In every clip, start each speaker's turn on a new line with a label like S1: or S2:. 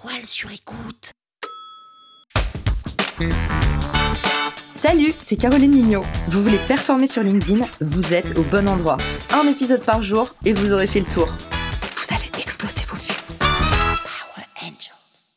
S1: toile sur écoute.
S2: Salut, c'est Caroline Mignot. Vous voulez performer sur LinkedIn Vous êtes au bon endroit. Un épisode par jour et vous aurez fait le tour. Vous allez exploser vos vues.
S1: Power Angels.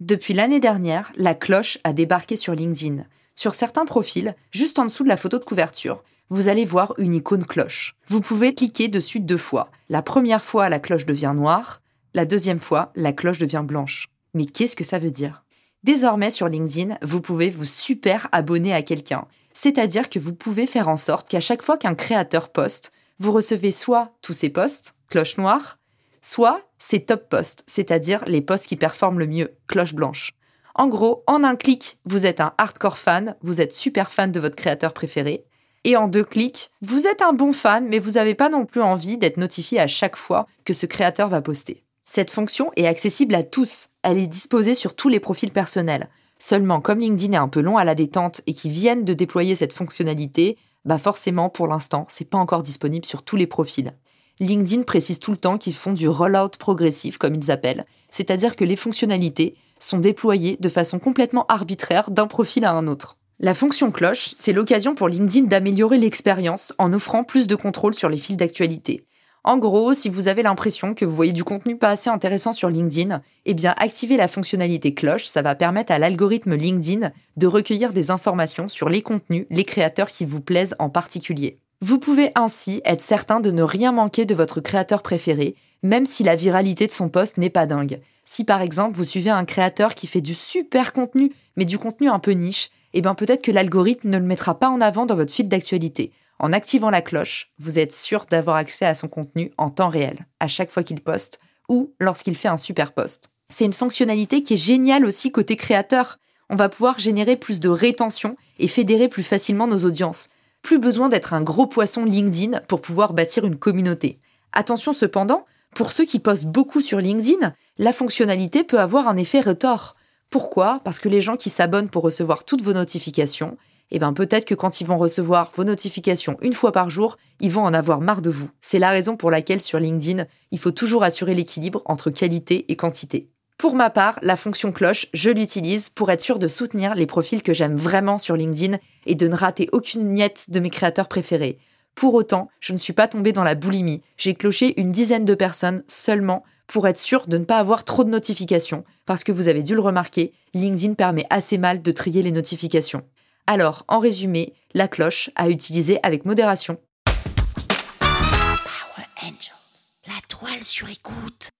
S2: Depuis l'année dernière, la cloche a débarqué sur LinkedIn. Sur certains profils, juste en dessous de la photo de couverture, vous allez voir une icône cloche. Vous pouvez cliquer dessus deux fois. La première fois, la cloche devient noire. La deuxième fois, la cloche devient blanche. Mais qu'est-ce que ça veut dire? Désormais sur LinkedIn, vous pouvez vous super abonner à quelqu'un. C'est-à-dire que vous pouvez faire en sorte qu'à chaque fois qu'un créateur poste, vous recevez soit tous ses posts, cloche noire, soit ses top posts, c'est-à-dire les posts qui performent le mieux, cloche blanche. En gros, en un clic, vous êtes un hardcore fan, vous êtes super fan de votre créateur préféré. Et en deux clics, vous êtes un bon fan, mais vous n'avez pas non plus envie d'être notifié à chaque fois que ce créateur va poster. Cette fonction est accessible à tous. Elle est disposée sur tous les profils personnels. Seulement, comme LinkedIn est un peu long à la détente et qu'ils viennent de déployer cette fonctionnalité, bah forcément, pour l'instant, c'est pas encore disponible sur tous les profils. LinkedIn précise tout le temps qu'ils font du rollout progressif, comme ils appellent, c'est-à-dire que les fonctionnalités sont déployées de façon complètement arbitraire d'un profil à un autre. La fonction cloche, c'est l'occasion pour LinkedIn d'améliorer l'expérience en offrant plus de contrôle sur les fils d'actualité. En gros, si vous avez l'impression que vous voyez du contenu pas assez intéressant sur LinkedIn, eh bien activez la fonctionnalité cloche, ça va permettre à l'algorithme LinkedIn de recueillir des informations sur les contenus, les créateurs qui vous plaisent en particulier. Vous pouvez ainsi être certain de ne rien manquer de votre créateur préféré, même si la viralité de son poste n'est pas dingue. Si par exemple vous suivez un créateur qui fait du super contenu, mais du contenu un peu niche, eh bien peut-être que l'algorithme ne le mettra pas en avant dans votre fil d'actualité. En activant la cloche, vous êtes sûr d'avoir accès à son contenu en temps réel, à chaque fois qu'il poste ou lorsqu'il fait un super post. C'est une fonctionnalité qui est géniale aussi côté créateur. On va pouvoir générer plus de rétention et fédérer plus facilement nos audiences. Plus besoin d'être un gros poisson LinkedIn pour pouvoir bâtir une communauté. Attention cependant, pour ceux qui postent beaucoup sur LinkedIn, la fonctionnalité peut avoir un effet retort. Pourquoi? Parce que les gens qui s'abonnent pour recevoir toutes vos notifications, eh ben peut-être que quand ils vont recevoir vos notifications une fois par jour, ils vont en avoir marre de vous. C'est la raison pour laquelle sur LinkedIn, il faut toujours assurer l'équilibre entre qualité et quantité. Pour ma part, la fonction cloche, je l'utilise pour être sûr de soutenir les profils que j'aime vraiment sur LinkedIn et de ne rater aucune miette de mes créateurs préférés. Pour autant, je ne suis pas tombée dans la boulimie. J'ai cloché une dizaine de personnes seulement pour être sûr de ne pas avoir trop de notifications, parce que vous avez dû le remarquer, LinkedIn permet assez mal de trier les notifications. Alors, en résumé, la cloche à utiliser avec modération.
S1: Power Angels. La toile sur écoute.